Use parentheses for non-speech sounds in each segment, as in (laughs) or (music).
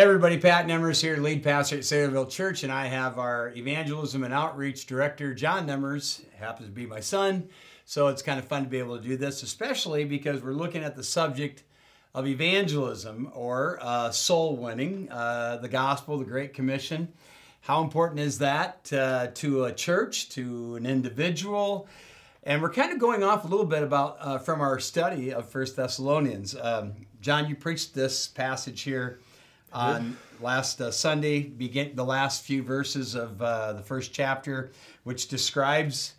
Hey everybody, Pat Nemmers here, lead pastor at Saylorville Church, and I have our evangelism and outreach director, John Nemmers, happens to be my son. So it's kind of fun to be able to do this, especially because we're looking at the subject of evangelism or uh, soul winning, uh, the gospel, the Great Commission. How important is that uh, to a church, to an individual? And we're kind of going off a little bit about uh, from our study of First Thessalonians. Um, John, you preached this passage here on last uh, Sunday, begin the last few verses of uh, the first chapter, which describes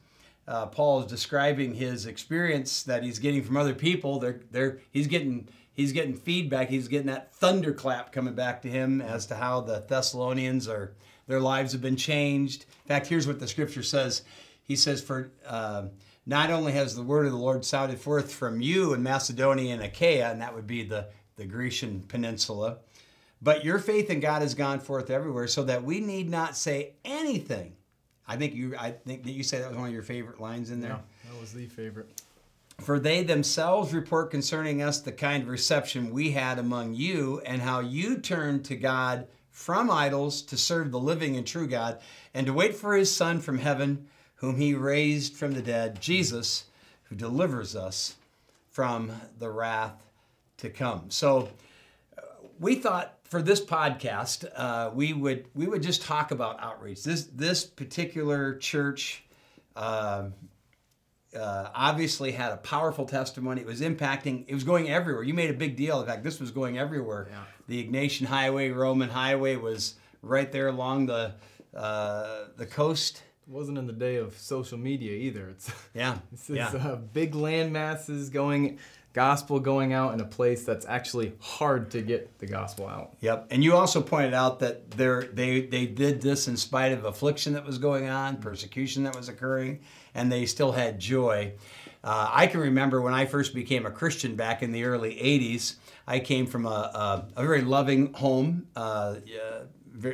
uh, Paul is describing his experience that he's getting from other people. They're, they're, he's getting he's getting feedback. He's getting that thunderclap coming back to him as to how the Thessalonians are their lives have been changed. In fact, here's what the scripture says. He says, "For uh, not only has the word of the Lord sounded forth from you in Macedonia and Achaia, and that would be the the Grecian peninsula." But your faith in God has gone forth everywhere, so that we need not say anything. I think you. I think that you said that was one of your favorite lines in there. Yeah, that was the favorite. For they themselves report concerning us the kind of reception we had among you, and how you turned to God from idols to serve the living and true God, and to wait for His Son from heaven, whom He raised from the dead, Jesus, who delivers us from the wrath to come. So we thought for this podcast uh, we would we would just talk about outreach. This this particular church uh, uh, obviously had a powerful testimony. It was impacting. It was going everywhere. You made a big deal. In fact, this was going everywhere. Yeah. The Egnatian Highway, Roman Highway was right there along the uh, the coast. It wasn't in the day of social media either. It's Yeah, (laughs) this is yeah. uh, big land masses going, gospel going out in a place that's actually hard to get the gospel out. Yep, and you also pointed out that they they did this in spite of affliction that was going on, persecution that was occurring, and they still had joy. Uh, I can remember when I first became a Christian back in the early '80s. I came from a, a, a very loving home, uh,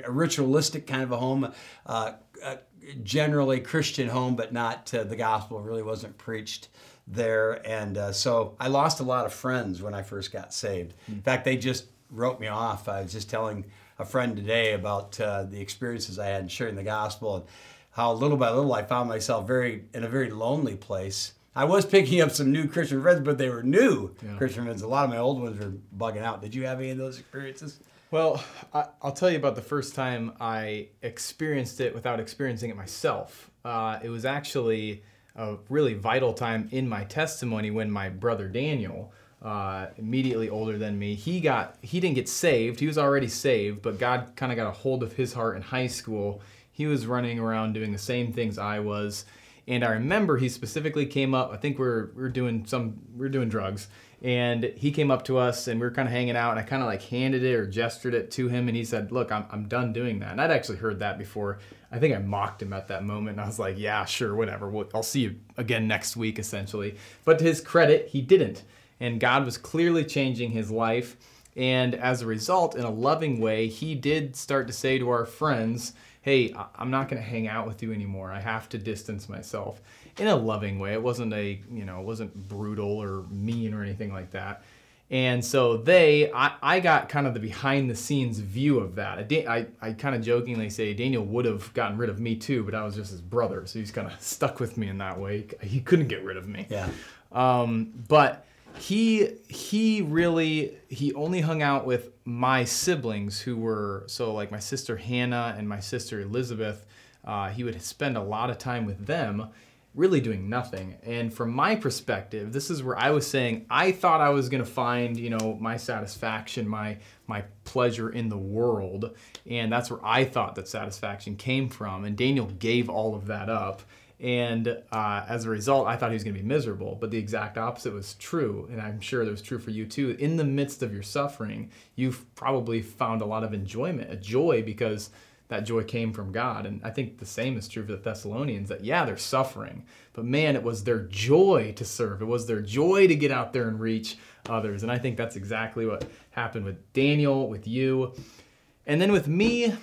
a ritualistic kind of a home, uh, uh, generally Christian home, but not uh, the gospel really wasn't preached there. And uh, so I lost a lot of friends when I first got saved. In fact, they just wrote me off. I was just telling a friend today about uh, the experiences I had in sharing the gospel and how little by little I found myself very in a very lonely place. I was picking up some new Christian friends, but they were new Yeah. Christian friends. A lot of my old ones were bugging out. Did you have any of those experiences? Well, I, I'll tell you about the first time I experienced it without experiencing it myself. Uh, it was actually a really vital time in my testimony when my brother Daniel, uh, immediately older than me, he got he didn't get saved. He was already saved, but God kind of got a hold of his heart in high school. He was running around doing the same things I was. And I remember he specifically came up. I think we we're we are doing some we are doing drugs, and he came up to us and we were kind of hanging out. And I kind of like handed it or gestured it to him, and he said, "Look, I'm I'm done doing that." And I'd actually heard that before. I think I mocked him at that moment, and I was like, "Yeah, sure, whatever. We'll, I'll see you again next week." Essentially, but to his credit, he didn't, and God was clearly changing his life. And as a result, in a loving way, he did start to say to our friends, Hey, I'm not going to hang out with you anymore. I have to distance myself in a loving way. It wasn't a, you know, it wasn't brutal or mean or anything like that. And so they, I, I got kind of the behind the scenes view of that. I, I, I kind of jokingly say Daniel would have gotten rid of me too, but I was just his brother. So he's kind of (laughs) stuck with me in that way. He couldn't get rid of me. Yeah. Um, but he he really he only hung out with my siblings who were so like my sister Hannah and my sister Elizabeth. Uh, he would spend a lot of time with them, really doing nothing. And from my perspective, this is where I was saying I thought I was gonna find you know my satisfaction, my my pleasure in the world, and that's where I thought that satisfaction came from. And Daniel gave all of that up. And uh, as a result, I thought he was going to be miserable. But the exact opposite was true. And I'm sure that was true for you too. In the midst of your suffering, you've probably found a lot of enjoyment, a joy, because that joy came from God. And I think the same is true for the Thessalonians that, yeah, they're suffering. But man, it was their joy to serve, it was their joy to get out there and reach others. And I think that's exactly what happened with Daniel, with you. And then with me,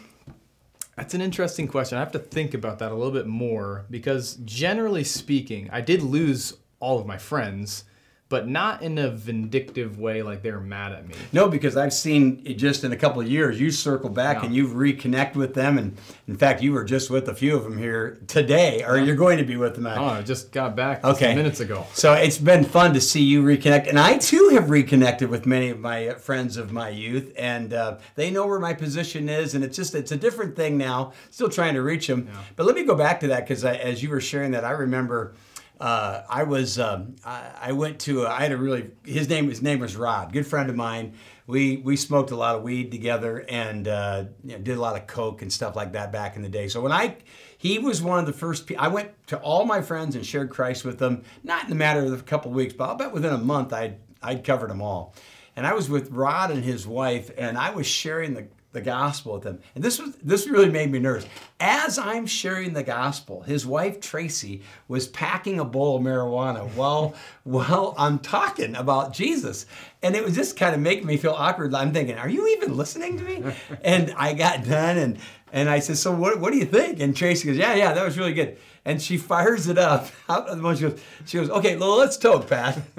that's an interesting question. I have to think about that a little bit more because, generally speaking, I did lose all of my friends, but not in a vindictive way like they're mad at me. No, because I've seen it just in a couple of years. You circle back Yeah. and you've reconnect with them, and in fact, you were just with a few of them here today, or you're going to be with them. Oh, I just got back just Okay. minutes ago. So it's been fun to see you reconnect, and I too have reconnected with many of my friends of my youth, and uh, they know where my position is, and it's just it's a different thing now. Still trying to reach them, but let me go back to that because as you were sharing that, I remember. Uh, I was um, I, I went to I had a really his name his name was Rod, good friend of mine. We we smoked a lot of weed together and uh, you know, did a lot of coke and stuff like that back in the day. So when I he was one of the first. I went to all my friends and shared Christ with them. Not in the matter of a couple of weeks, but I'll bet within a month I'd I'd covered them all. And I was with Rod and his wife, and I was sharing the the gospel with them. And this was this really made me nervous. As I'm sharing the gospel, his wife Tracy was packing a bowl of marijuana while (laughs) while I'm talking about Jesus. And it was just kind of making me feel awkward. I'm thinking, are you even listening to me? and I got done and and I said, so what, what do you think? And Tracy goes, yeah, yeah, that was really good. And she fires it up. (laughs) Out of the most, She goes, she goes, okay, well, let's toke, Pat. (laughs)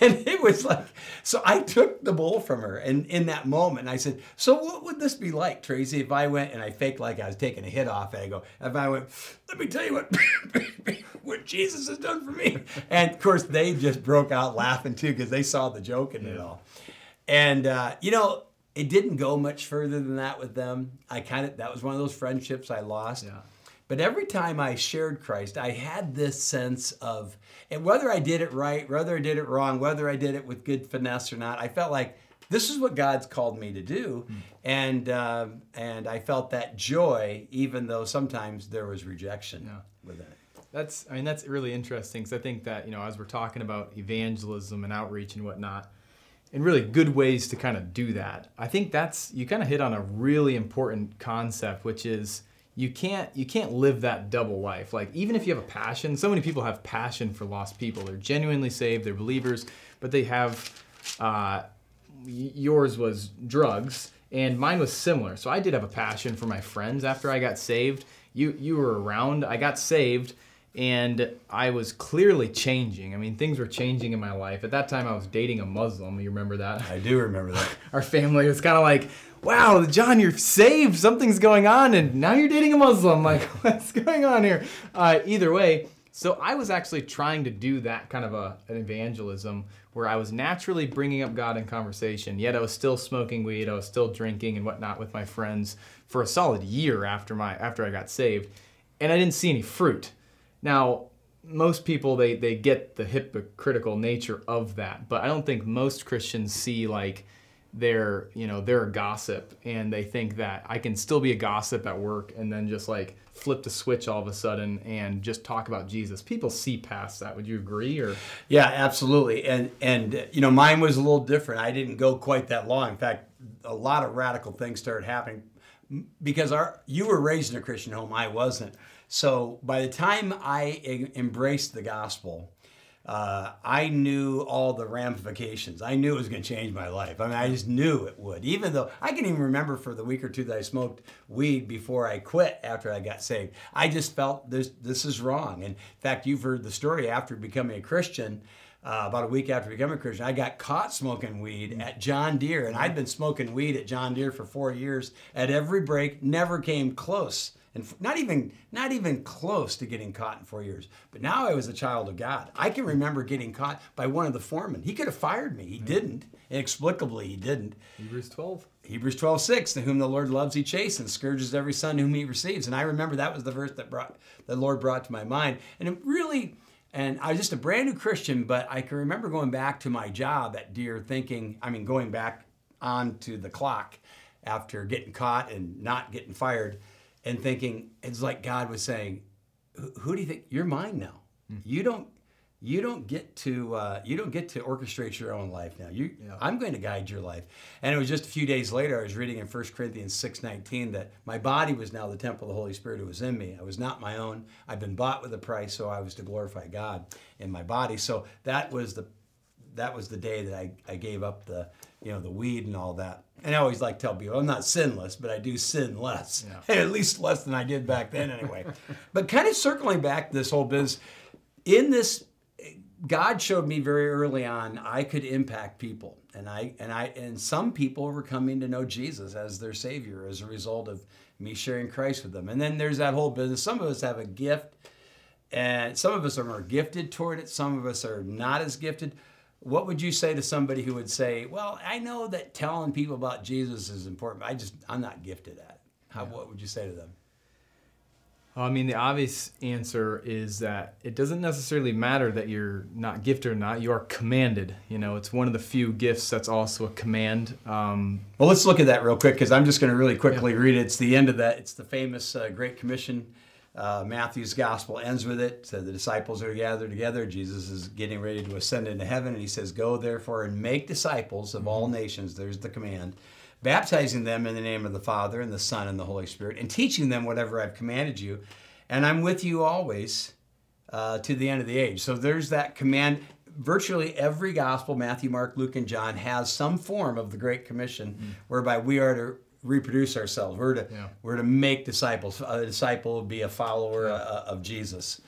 and it was like, so I took the bowl from her. And in that moment, I said, so what would this be like, Tracy, if I went and I faked like I was taking a hit off it? I go, if I went, let me tell you what, (laughs) what Jesus has done for me. And of course, they just broke out laughing too because they saw the joke in it all. And, uh, you know, it didn't go much further than that with them. I kind of, that was one of those friendships I lost. Yeah. But every time I shared Christ, I had this sense of, and whether I did it right, whether I did it wrong, whether I did it with good finesse or not, I felt like this is what God's called me to do, and uh, and I felt that joy, even though sometimes there was rejection Yeah. within it. That's I mean that's really interesting because I think that you know as we're talking about evangelism and outreach and whatnot, and really good ways to kind of do that. I think that's you kind of hit on a really important concept, which is you can't you can't live that double life. Like even if you have a passion, so many people have passion for lost people. They're genuinely saved, they're believers, but they have. Uh, yours was drugs and mine was similar so i did have a passion for my friends after i got saved you you were around i got saved and i was clearly changing. I mean things were changing in my life. At that time i was dating a muslim. You remember that? I do remember that. (laughs) our family was kind of like wow john you're saved. Something's going on and now you're dating a muslim. Like (laughs) what's going on here? Uh, either way so i was actually trying to do that kind of a, an evangelism where i was naturally bringing up god in conversation yet i was still smoking weed. I was still drinking and whatnot with my friends for a solid year after my after i got saved. And i didn't see any fruit now most people they they get the hypocritical nature of that but i don't think most christians see like they're you know they're a gossip and they think that i can still be a gossip at work and then just like flip the switch all of a sudden and just talk about jesus people see past that would you agree or Yeah, absolutely. And and you know, mine was a little different. I didn't go quite that long. In fact, a lot of radical things started happening because our you were raised in a Christian home, I wasn't. So by the time I embraced the gospel, uh, I knew all the ramifications. I knew it was going to change my life. I mean, I just knew it would. Even though I can even remember for the week or two that I smoked weed before I quit after I got saved. I just felt this this is wrong. And in fact, you've heard the story after becoming a Christian. Uh, about a week after becoming a Christian, I got caught smoking weed at John Deere, and I'd been smoking weed at John Deere for four years. At every break, never came close and not even not even close to getting caught in four years. But now I was a child of God. I can remember getting caught by one of the foremen. He could have fired me. He mm-hmm. didn't. Inexplicably, he didn't. hebrews 12 Hebrews 12, 6, to whom the Lord loves, he chastens, scourges every son whom he receives. And I remember that was the verse that brought the Lord brought to my mind. And it really, and I was just a brand new Christian, but I can remember going back to my job at Deere thinking, I mean, going back onto the clock after getting caught and not getting fired and thinking, it's like God was saying, "Who- do you think you're mine now? You don't you don't get to uh, you don't get to orchestrate your own life now. You I'm going to guide your life. And it was just a few days later I was reading in 1 Corinthians 6:19 that my body was now the temple of the Holy Spirit who was in me. I was not my own. I've been bought with a price, so I was to glorify God in my body. So that was the that was the day that I, I gave up the you know the weed and all that. And I always like to tell people I'm not sinless, but I do sin less, (laughs) at least less than I did back then anyway. (laughs) but kind of circling back this whole business in this God showed me very early on I could impact people, and I and I and some people were coming to know Jesus as their Savior as a result of me sharing Christ with them. And then there's that whole business. Some of us have a gift, and some of us are more gifted toward it. Some of us are not as gifted. What would you say to somebody who would say, "Well, I know that telling people about Jesus is important, but I just I'm not gifted at it." How, What would you say to them? Well, I mean, the obvious answer is that it doesn't necessarily matter that you're not gifted or not. You are commanded. You know, it's one of the few gifts that's also a command. Um, Well, let's look at that real quick because I'm just going to really quickly read it. It's the end of that. It's the famous uh, Great Commission. Uh, Matthew's gospel ends with it. So the disciples are gathered together. Jesus is getting ready to ascend into heaven, and he says, Go therefore and make disciples of all nations. There's the command. Baptizing them in the name of the Father, and the Son, and the Holy Spirit, and teaching them whatever I've commanded you. And I'm with you always uh, to the end of the age. So there's that command. Virtually every gospel, Matthew, Mark, Luke, and John, has some form of the Great Commission whereby we are to reproduce ourselves. We're to, Yeah. we're to make disciples. A disciple will be a follower uh, of Jesus.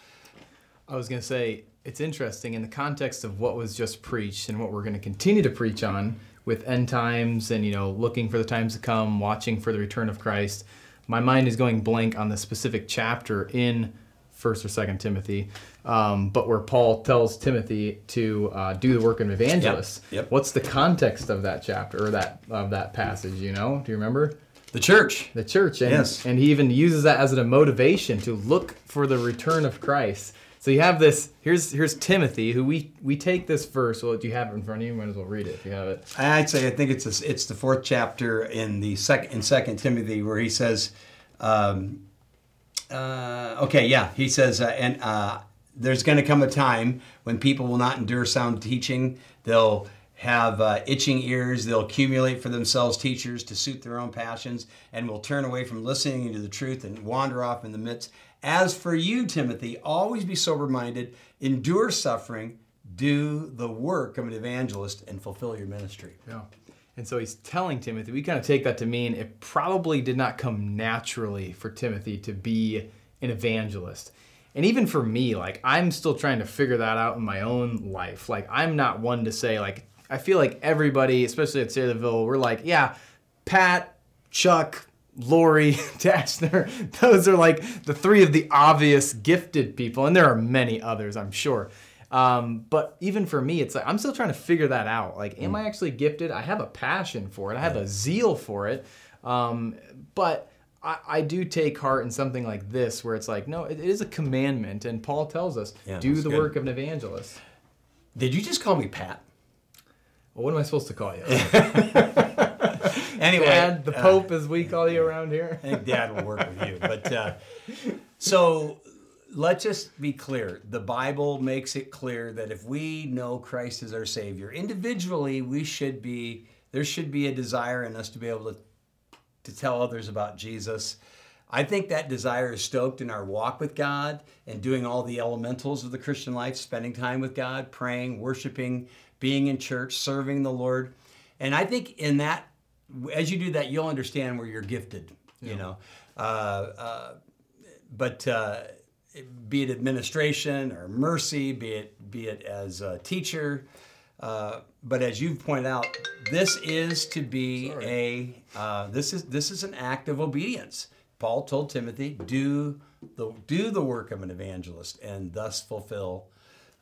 I was going to say, it's interesting in the context of what was just preached and what we're going to continue to preach on with end times and, you know, looking for the times to come, watching for the return of Christ. My mind is going blank on the specific chapter in First or Second Timothy, um, but where Paul tells Timothy to uh, do the work of an evangelist. Yep. What's the context of that chapter or that of that passage? You know, do you remember? The church. the church and, Yes. and he even uses that as a motivation to look for the return of christ so you have this here's here's timothy who we we take this verse well do you have it in front of you might as well read it if you have it I'd say I think it's a, it's the fourth chapter in the second in Second Timothy where he says, um, uh, okay, yeah, he says, uh, and uh, there's going to come a time when people will not endure sound teaching. They'll have uh, itching ears. They'll accumulate for themselves teachers to suit their own passions, and will turn away from listening to the truth and wander off in the midst. As for you, Timothy, always be sober-minded, endure suffering, do the work of an evangelist, and fulfill your ministry. yeah and so he's telling timothy we kind of take that to mean it probably did not come naturally for timothy to be an evangelist. And even for me like i'm still trying to figure that out in my own life. Like i'm not one to say like i feel like everybody especially at Saylorville, we're like yeah pat chuck Lori, (laughs) Dashner, those are like the three of the obvious gifted people, and there are many others, I'm sure. Um, but even for me, it's like I'm still trying to figure that out. Like, am I actually gifted? I have a passion for it. I have a zeal for it. Um, but I, I do take heart in something like this, where it's like, no, it, it is a commandment, and Paul tells us, Yeah, do the good. work of an evangelist. Did you just call me Pat? Well, what am I supposed to call you? (laughs) Anyway, Dad, the uh, Pope, as we call you around here. I think Dad will work with you. But uh, so let's just be clear. The Bible makes it clear that if we know Christ as our Savior, individually, we should be there should be a desire in us to be able to to tell others about Jesus. I think that desire is stoked in our walk with God and doing all the elementals of the Christian life, spending time with God, praying, worshiping, being in church, serving the Lord. And I think in that, as you do that, you'll understand where you're gifted, you know. Uh, uh, but uh, be it administration or mercy, be it, be it as a teacher, uh, but as you've pointed out, this is to be a uh, this is this is an act of obedience. Paul told Timothy, "Do the do the work of an evangelist, and thus fulfill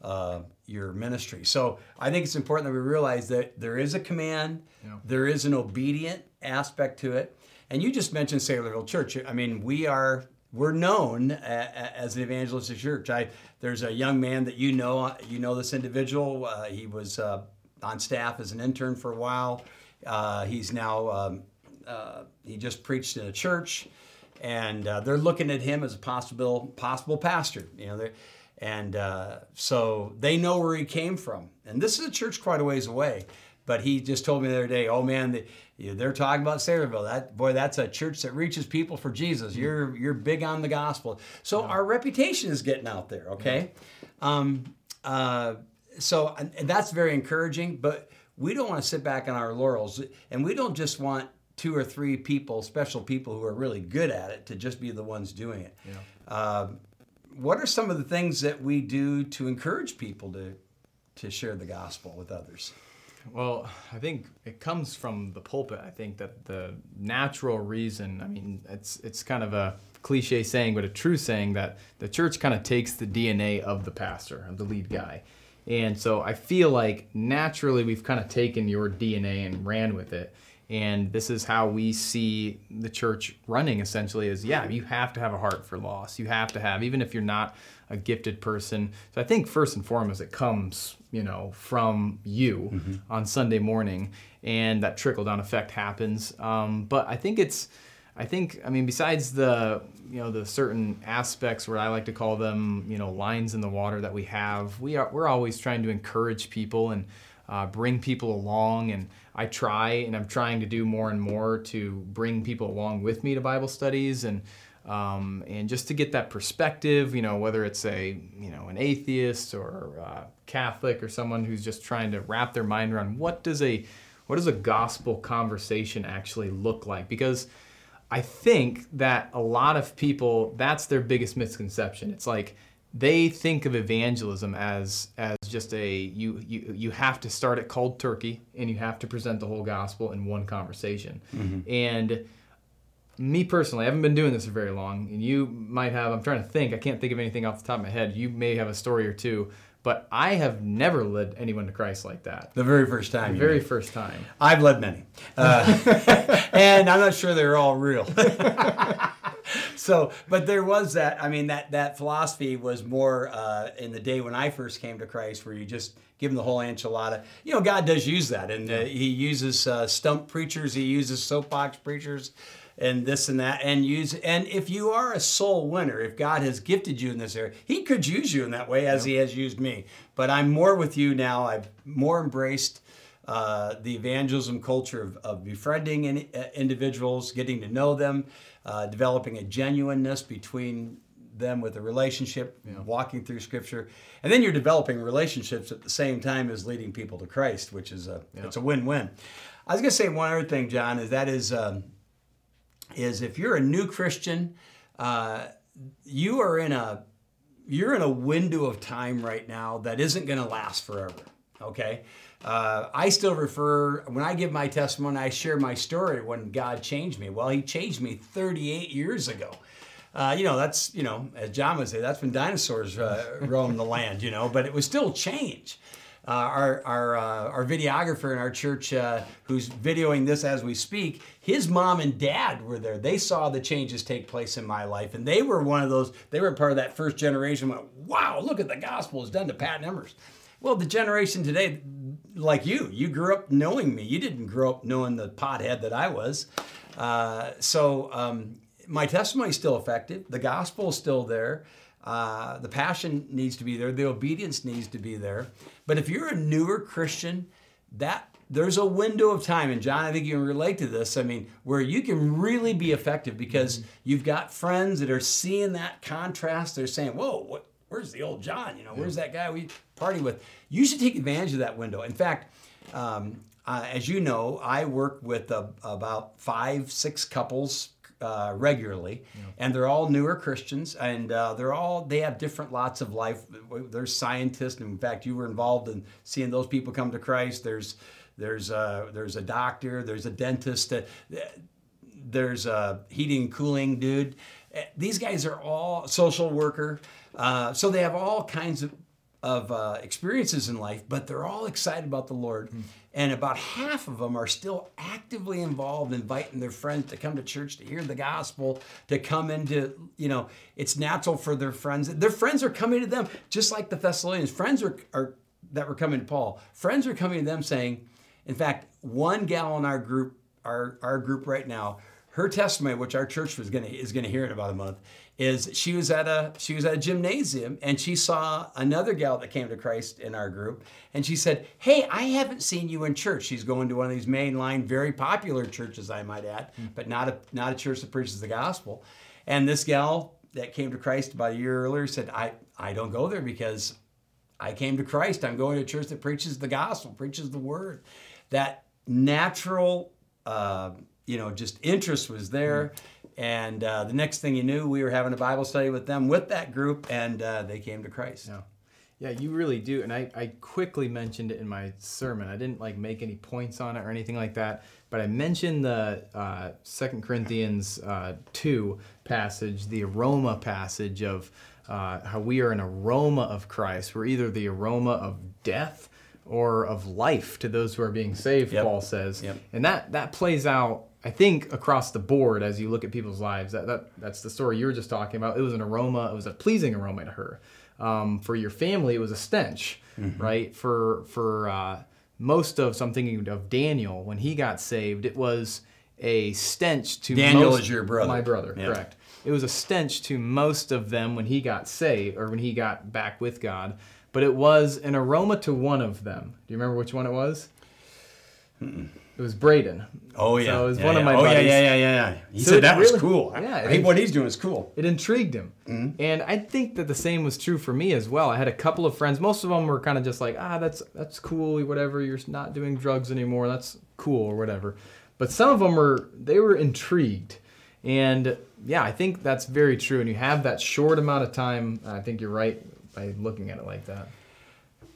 uh, your ministry." So I think it's important that we realize that there is a command, there is an obedient aspect to it, and you just mentioned Saylorville Church. I mean, we are we're known a, a, as an evangelistic church. I there's a young man that you know you know this individual. Uh, he was uh, on staff as an intern for a while. Uh, he's now um, uh, he just preached in a church, and uh, they're looking at him as a possible possible pastor. You know, and uh, so they know where he came from. And this is a church quite a ways away. But he just told me the other day, "Oh man, the, you know, they're talking about Saylorville. That boy, that's a church that reaches people for Jesus. You're you're big on the gospel. So our reputation is getting out there. Okay, um, uh, so that's very encouraging. But we don't want to sit back on our laurels, and we don't just want two or three people, special people who are really good at it, to just be the ones doing it. Um, what are some of the things that we do to encourage people to to share the gospel with others? Well, I think it comes from the pulpit. I think that the natural reason, I mean, it's it's kind of a cliche saying, but a true saying that the church kind of takes the DNA of the pastor, of the lead guy. And so I feel like naturally we've kind of taken your DNA and ran with it. And this is how we see the church running essentially is yeah, you have to have a heart for loss. You have to have, even if you're not a gifted person. So I think first and foremost, it comes, you know, from you mm-hmm. on Sunday morning, and that trickle down effect happens. Um, but I think it's, I think, I mean, besides the, you know, the certain aspects where I like to call them, you know, lines in the water that we have, we are, we're always trying to encourage people and uh, bring people along. And I try, and I'm trying to do more and more to bring people along with me to Bible studies and um, and just to get that perspective, you know, whether it's a you know an atheist or a Catholic or someone who's just trying to wrap their mind around what does a what does a gospel conversation actually look like? Because I think that a lot of people that's their biggest misconception. It's like they think of evangelism as as just a you you you have to start at cold turkey and you have to present the whole gospel in one conversation. Mm-hmm. And me personally, I haven't been doing this for very long, and you might have. I'm trying to think. I can't think of anything off the top of my head. You may have a story or two, but I have never led anyone to Christ like that. The very first time. The very mean. first time. I've led many, uh, (laughs) (laughs) and I'm not sure they're all real. (laughs) (laughs) so, but there was that. I mean, that that philosophy was more uh, in the day when I first came to Christ, where you just give them the whole enchilada. You know, God does use that, and uh, He uses uh, stump preachers, He uses soapbox preachers and this and that and use and if you are a soul winner if god has gifted you in this area he could use you in that way as he has used me but i'm more with you now i've more embraced uh, the evangelism culture of, of befriending in, uh, individuals getting to know them uh, developing a genuineness between them with a relationship yeah. walking through scripture and then you're developing relationships at the same time as leading people to christ which is a yeah. it's a win-win i was going to say one other thing john is that is um, is if you're a new Christian, uh, you are in a you're in a window of time right now that isn't going to last forever. Okay. Uh, I still refer, when I give my testimony, I share my story when God changed me. Well, He changed me 38 years ago. Uh, you know, that's, you know, as John would say, that's when dinosaurs uh, (laughs) roamed the land, you know, but it was still change. Uh, our our, uh, our videographer in our church uh, who's videoing this as we speak, his mom and dad were there. They saw the changes take place in my life, and they were one of those. They were part of that first generation. Went, wow, look at the gospel has done to Pat Nemmers. Well, the generation today, like you, you grew up knowing me. You didn't grow up knowing the pothead that I was. Uh, so um, my testimony is still effective. The gospel is still there. Uh, the passion needs to be there. The obedience needs to be there. But if you're a newer Christian, that there's a window of time, and John, I think you can relate to this. I mean, where you can really be effective because mm-hmm. you've got friends that are seeing that contrast. They're saying, "Whoa, what, where's the old John? You know, where's that guy we party with?" You should take advantage of that window. In fact, um, uh, as you know, I work with uh, about five, six couples uh, regularly, yeah. and they're all newer Christians, and uh, they're all they have different lots of life. There's scientists, and in fact, you were involved in seeing those people come to Christ. There's there's a, there's a doctor, there's a dentist, uh, there's a heating and cooling dude. Uh, these guys are all social worker, uh, so they have all kinds of of uh, experiences in life, but they're all excited about the Lord. Mm. And about half of them are still actively involved, inviting their friends to come to church to hear the gospel, to come into, you know, it's natural for their friends. Their friends are coming to them, just like the Thessalonians. Friends are, are that were coming to Paul. Friends are coming to them saying, in fact, one gal in our group, our, our group right now, her testimony, which our church was gonna is gonna hear in about a month, is she was at a she was at a gymnasium and she saw another gal that came to Christ in our group and she said, "Hey, I haven't seen you in church." She's going to one of these mainline, very popular churches, I might add, mm. but not a not a church that preaches the gospel. And this gal that came to Christ about a year earlier said, "I I don't go there because I came to Christ. I'm going to a church that preaches the gospel, preaches the word." That natural, uh, you know, just interest was there. Mm and uh, the next thing you knew, we were having a Bible study with them with that group, and uh, they came to Christ. Yeah. Yeah, you really do. And I, I quickly mentioned it in my sermon. I didn't like make any points on it or anything like that, but I mentioned the uh, 2 Corinthians uh, 2 passage, the aroma passage of uh, how we are an aroma of Christ. We're either the aroma of death or of life to those who are being saved, Yep. Paul says. Yep. And that, that plays out, I think, across the board as you look at people's lives. That, that That's the story you were just talking about. It was an aroma, it was a pleasing aroma to her. Um, for your family, it was a stench, right? For, for uh, most of, so I'm thinking of Daniel, when he got saved, it was a stench to Daniel most- is your brother. My brother, Yeah. correct. It was a stench to most of them when he got saved or when he got back with God, but it was an aroma to one of them. Do you remember which one it was? It was Braden. Oh yeah, So it was yeah, one of my Oh yeah, buddies. yeah, yeah, yeah. yeah. He So said that really- was cool. yeah, I think what he's doing is cool. It intrigued him. Mm-hmm. And I think that the same was true for me as well. I had a couple of friends. Most of them were kind of just like, ah, that's that's cool, whatever. You're not doing drugs anymore. That's cool or whatever. But some of them were they were intrigued. And yeah, I think that's very true. And you have that short amount of time. I think you're right by looking at it like that.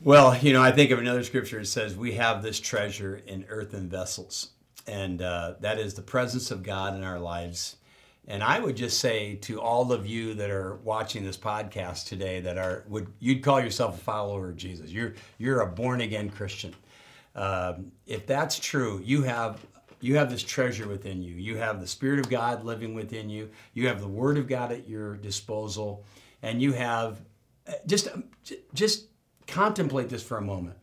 Well, you know, I think of another scripture that says we have this treasure in earthen vessels, and uh, that is the presence of God in our lives. And I would just say to all of you that are watching this podcast today, that are would you'd call yourself a follower of Jesus. You're you're a born again Christian. Um, if that's true, you have you have this treasure within you. You have the Spirit of God living within you. You have the Word of God at your disposal, and you have uh, just just contemplate this for a moment.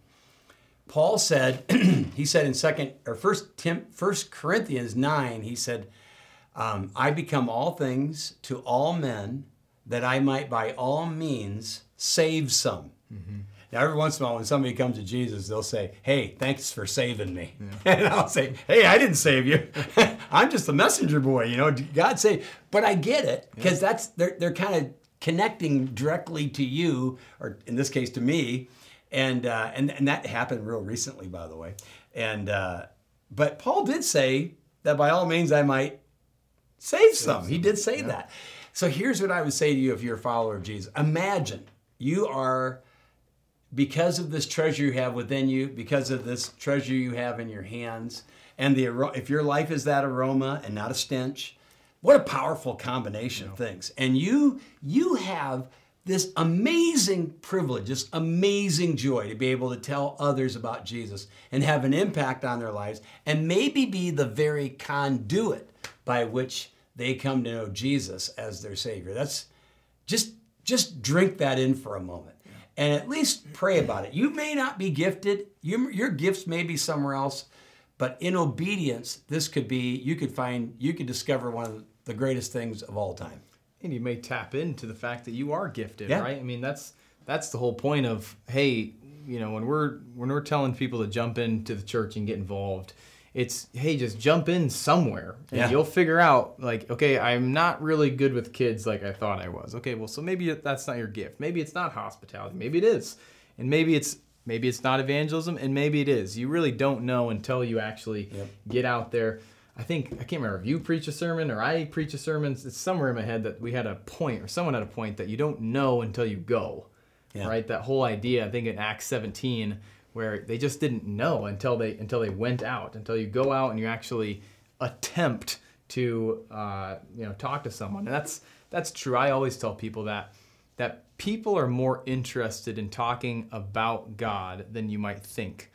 Paul said, (clears throat) he said in second or first Tim, First Corinthians nine, he said, um, "I become all things to all men, that I might by all means save some." Now, every once in a while, when somebody comes to Jesus, they'll say, "Hey, thanks for saving me," (laughs) and I'll say, "Hey, I didn't save you. (laughs) I'm just the messenger boy. You know, God saved." But I get it because that's they're they're kind of connecting directly to you, or in this case, to me, and uh, and and that happened real recently, by the way. And uh, but Paul did say that by all means I might save some. He did say that. So here's what I would say to you if you're a follower of Jesus. Imagine you are because of this treasure you have within you, because of this treasure you have in your hands, and the if your life is that aroma and not a stench, what a powerful combination of things. And you you have this amazing privilege, this amazing joy to be able to tell others about Jesus and have an impact on their lives and maybe be the very conduit by which they come to know Jesus as their savior. That's just just drink that in for a moment and at least pray about it. You may not be gifted. You, your gifts may be somewhere else, but in obedience, this could be. You could find. You could discover one of the greatest things of all time. and you may tap into the fact that you are gifted Yeah. right? I mean that's that's the whole point of hey you know when we're when we're telling people to jump into the church and get involved it's hey just jump in somewhere. And Yeah. you'll figure out like okay i'm not really good with kids like i thought i was. Okay well so maybe that's not your gift. Maybe it's not hospitality. Maybe it is. And maybe it's maybe it's not evangelism. And maybe it is. You really don't know until you actually Yep. get out there I think I can't remember if you preach a sermon or I preach a sermon. It's somewhere in my head that we had a point or someone had a point that you don't know until you go. Yeah. Right? That whole idea, I think in Acts 17, where they just didn't know until they until they went out, until you go out and you actually attempt to uh, you know talk to someone. And that's that's true. I always tell people that that people are more interested in talking about God than you might think.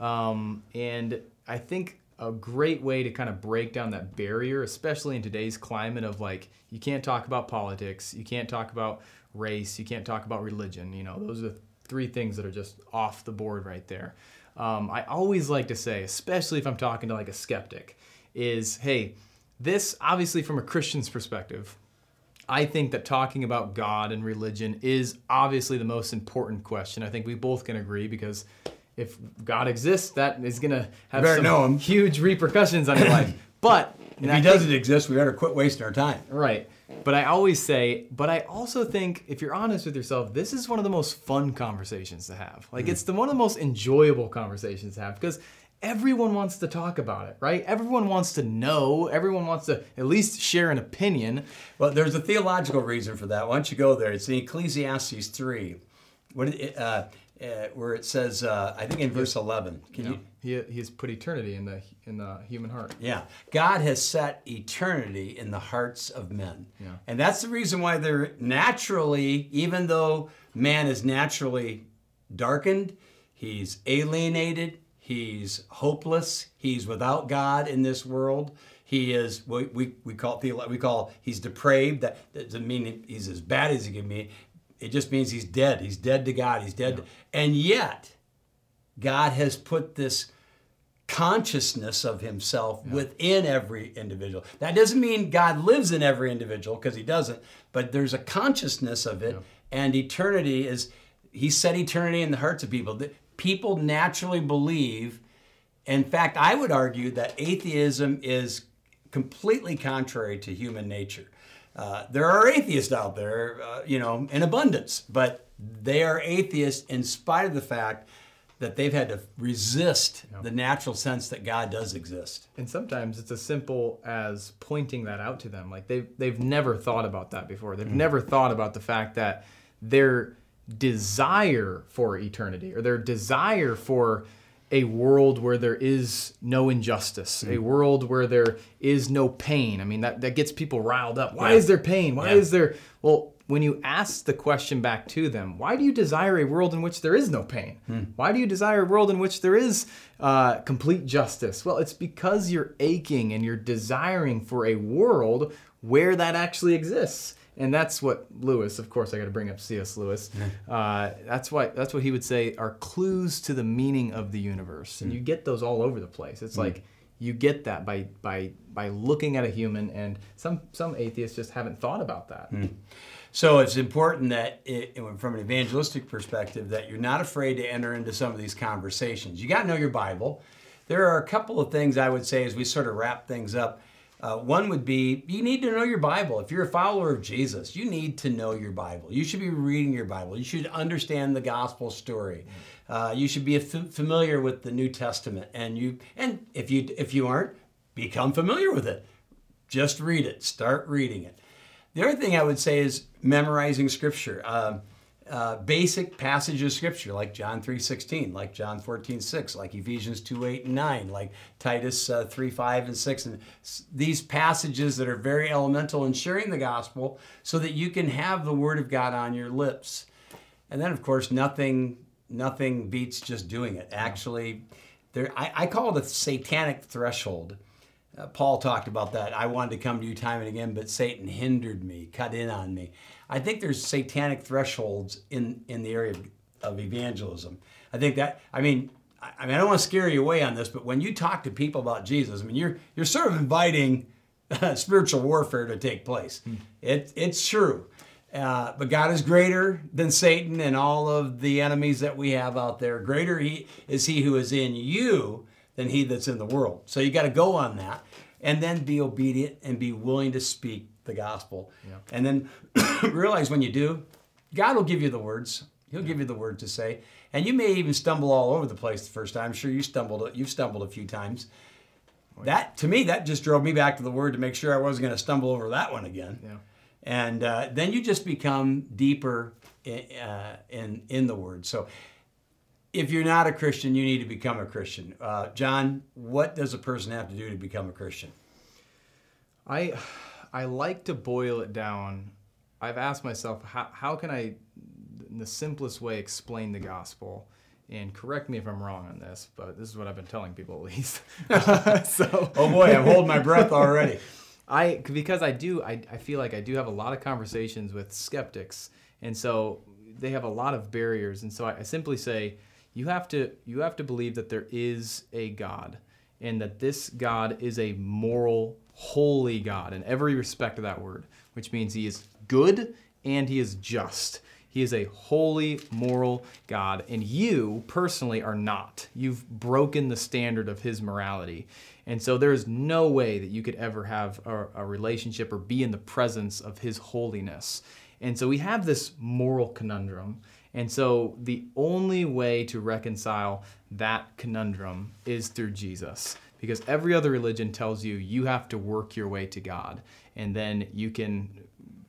Um, and I think a great way to kind of break down that barrier, especially in today's climate of like, you can't talk about politics, you can't talk about race, you can't talk about religion. You know, those are the three things that are just off the board right there. Um, I always like to say, especially if I'm talking to like a skeptic, is hey, this obviously from a Christian's perspective, I think that talking about God and religion is obviously the most important question. I think we both can agree because if God exists, that is going to have some huge repercussions on your life. (coughs) But If he doesn't exist, we better quit wasting our time. Right. But I always say, but I also think if you're honest with yourself, this is one of the most fun conversations to have. Like it's the one of the most enjoyable conversations to have because everyone wants to talk about it, right? Everyone wants to know, everyone wants to at least share an opinion. Well, there's a theological reason for that. Why don't you go there? It's in Ecclesiastes 3. what it, uh, uh, where it says uh, I think in verse 11. Can you? He, he's put eternity in the in the human heart. Yeah, God has set eternity in the hearts of men, Yeah. and that's the reason why they're naturally, even though man is naturally darkened, he's alienated, he's hopeless, he's without God in this world. He is we, we, we call we call he's depraved. That doesn't mean he's as bad as he can be. It just means he's dead. He's dead to God. He's dead. And yet, God has put this consciousness of himself within every individual. That doesn't mean God lives in every individual because he doesn't, but there's a consciousness of it and eternity is he set eternity in the hearts of people. People naturally believe in fact, I would argue that atheism is completely contrary to human nature. Uh, there are atheists out there, uh, you know, in abundance, but they are atheists in spite of the fact that they've had to resist the natural sense that God does exist. And sometimes it's as simple as pointing that out to them. Like they've they've never thought about that before. They've never thought about the fact that their desire for eternity or their desire for a world where there is no injustice, a world where there is no pain. I mean, that, that gets people riled up. Why Yeah. is there pain? Why Yeah. is there. Well, when you ask the question back to them, why do you desire a world in which there is no pain? Why do you desire a world in which there is uh, complete justice? Well, it's because you're aching and you're desiring for a world where that actually exists. And that's what Lewis, of course, I got to bring up C.S. Lewis. Uh, that's why that's what he would say are clues to the meaning of the universe, and you mm. get those all over the place. It's mm. like you get that by by by looking at a human, and some some atheists just haven't thought about that. Mm. So it's important that, it, from an evangelistic perspective, that you're not afraid to enter into some of these conversations. You got to know your Bible. There are a couple of things I would say as we sort of wrap things up. Uh, one would be you need to know your Bible. If you're a follower of Jesus, you need to know your Bible. You should be reading your Bible. You should understand the gospel story. Uh, you should be f- familiar with the New Testament, and you and if you if you aren't, become familiar with it. Just read it. Start reading it. The other thing I would say is memorizing scripture. Um, uh, basic passages of scripture like John 3.16, like John 14.6, like Ephesians 2, 8, and 9, like Titus uh, 3, 5, and 6. And these passages that are very elemental in sharing the gospel so that you can have the word of God on your lips. And then, of course, nothing nothing beats just doing it. Actually, there I, I call it a satanic threshold. Uh, Paul talked about that. I wanted to come to you time and again, but Satan hindered me, cut in on me. I think there's satanic thresholds in, in the area of, of evangelism. I think that, I mean, I, I mean, I don't want to scare you away on this, but when you talk to people about Jesus, I mean, you're you're sort of inviting (laughs) spiritual warfare to take place. It, it's true. Uh, but God is greater than Satan and all of the enemies that we have out there. Greater he is he who is in you than he that's in the world. So you got to go on that and then be obedient and be willing to speak the gospel. And then (coughs) realize when you do, God will give you the words. He'll give you the word to say. And you may even stumble all over the place the first time. I'm sure you stumbled you've stumbled a few times. That to me, that just drove me back to the word to make sure I wasn't going to stumble over that one again. Yeah. And uh, then you just become deeper in, uh, in in the word. So, if you're not a Christian, you need to become a Christian. Uh, John, what does a person have to do to become a Christian? I I like to boil it down. I've asked myself how how can I in the simplest way explain the gospel? And correct me if I'm wrong on this, but this is what I've been telling people at least. (laughs) so Oh boy, I'm holding my breath already. I because I do I, I feel like I do have a lot of conversations with skeptics and so they have a lot of barriers and so I, I simply say you have to you have to believe that there is a God and that this God is a moral holy God in every respect of that word which means he is good and he is just he is a holy, moral God, and you personally are not. You've broken the standard of His morality. And so there is no way that you could ever have a, a relationship or be in the presence of His holiness. And so we have this moral conundrum. And so the only way to reconcile that conundrum is through Jesus. because every other religion tells you you have to work your way to God and then you can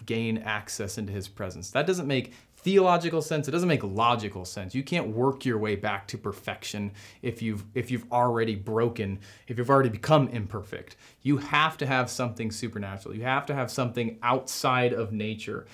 gain access into his presence. That doesn't make theological sense. It doesn't make logical sense. You can't work your way back to perfection if you've if you've already broken, if you've already become imperfect. You have to have something supernatural. You have to have something outside of nature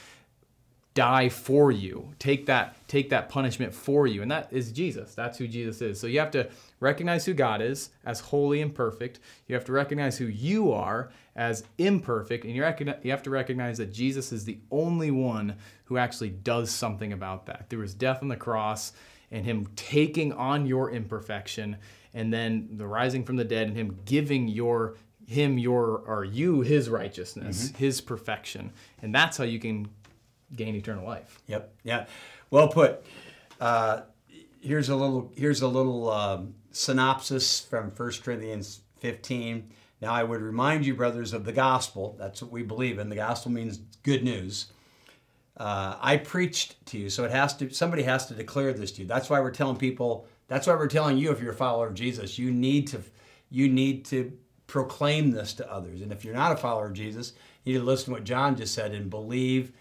die for you. Take that take that punishment for you. And that is jesus. That's who jesus is. So you have to recognize who god is as holy and perfect. You have to recognize who you are as imperfect. And you, recognize, you have to recognize that jesus is the only one who actually does something about that. Through his death on the cross and him taking on your imperfection and then the rising from the dead and him giving your him your or you his righteousness mm-hmm. his perfection. And that's how you can gain eternal life. Yep. Yeah. Well put. Uh, here's a little. Here's a little um, synopsis from 1 Corinthians 15. Now I would remind you, brothers, of the gospel. That's what we believe in. The gospel means good news. Uh, I preached to you, so it has to. Somebody has to declare this to you. That's why we're telling people. That's why we're telling you, if you're a follower of Jesus, you need to. You need to proclaim this to others. And if you're not a follower of Jesus, you need to listen to what John just said and believe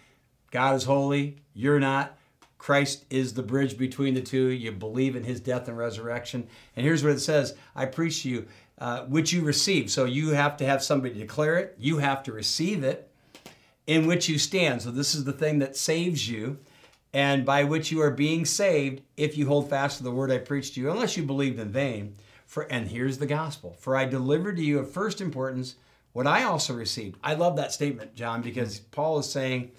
God is holy, you're not. Christ is the bridge between the two. You believe in his death and resurrection. And here's what it says I preach to you, uh, which you receive. So you have to have somebody declare it, you have to receive it, in which you stand. So this is the thing that saves you, and by which you are being saved if you hold fast to the word I preached to you, unless you believed in vain. For, and here's the gospel For I delivered to you of first importance what I also received. I love that statement, John, because Paul is saying,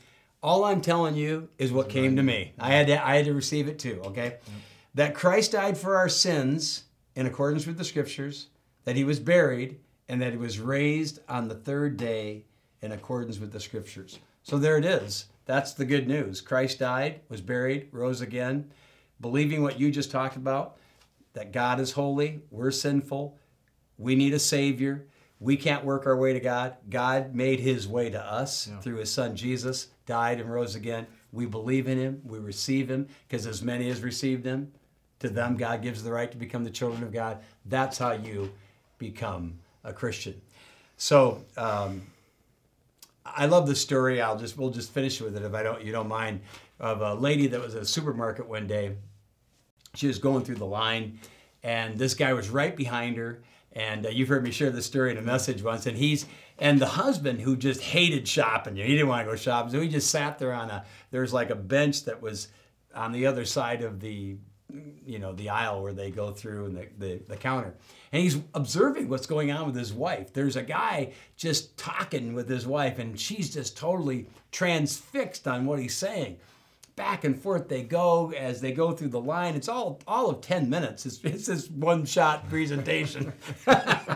all I'm telling you is what came to me. I had to, I had to receive it too, okay? That Christ died for our sins in accordance with the scriptures, that he was buried, and that he was raised on the third day in accordance with the scriptures. So there it is. That's the good news. Christ died, was buried, rose again, believing what you just talked about that God is holy, we're sinful, we need a Savior. We can't work our way to God. God made his way to us yeah. through his son Jesus, died and rose again. We believe in him, we receive him, because as many as received him, to them God gives the right to become the children of God. That's how you become a Christian. So um, I love the story. I'll just we'll just finish with it if I don't you don't mind. Of a lady that was at a supermarket one day. She was going through the line, and this guy was right behind her and uh, you've heard me share this story in a message once. And he's and the husband who just hated shopping. He didn't want to go shopping, so he just sat there on a. There's like a bench that was on the other side of the, you know, the aisle where they go through and the, the, the counter. And he's observing what's going on with his wife. There's a guy just talking with his wife, and she's just totally transfixed on what he's saying back and forth they go as they go through the line. It's all all of ten minutes. It's, it's this one shot presentation.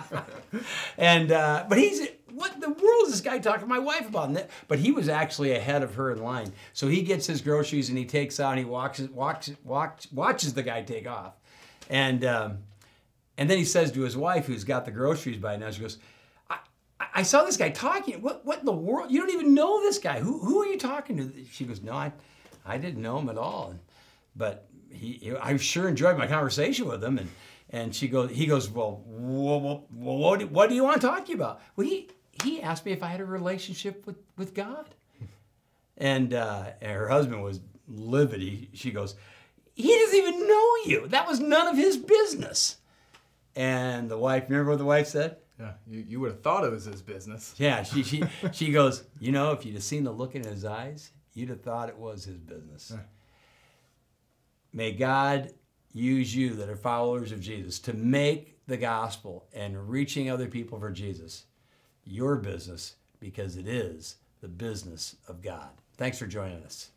(laughs) and uh, but he's what the world is this guy talking to my wife about? But he was actually ahead of her in line. So he gets his groceries and he takes out and he walks walks walks watches the guy take off, and um, and then he says to his wife who's got the groceries by now, she goes. I saw this guy talking. What what in the world? You don't even know this guy. Who who are you talking to? She goes, No, I I didn't know him at all. But he, I sure enjoyed my conversation with him. And, and she goes, he goes, well, well, well what, do, what do you want to talk to you about? Well, he, he asked me if I had a relationship with, with God. And, uh, and her husband was livid. He, she goes, he doesn't even know you. That was none of his business. And the wife, remember what the wife said? Yeah, you, you would have thought it was his business. Yeah, she, she, she goes, you know, if you'd have seen the look in his eyes, you'd have thought it was his business. May God use you that are followers of Jesus to make the gospel and reaching other people for Jesus your business because it is the business of God. Thanks for joining us.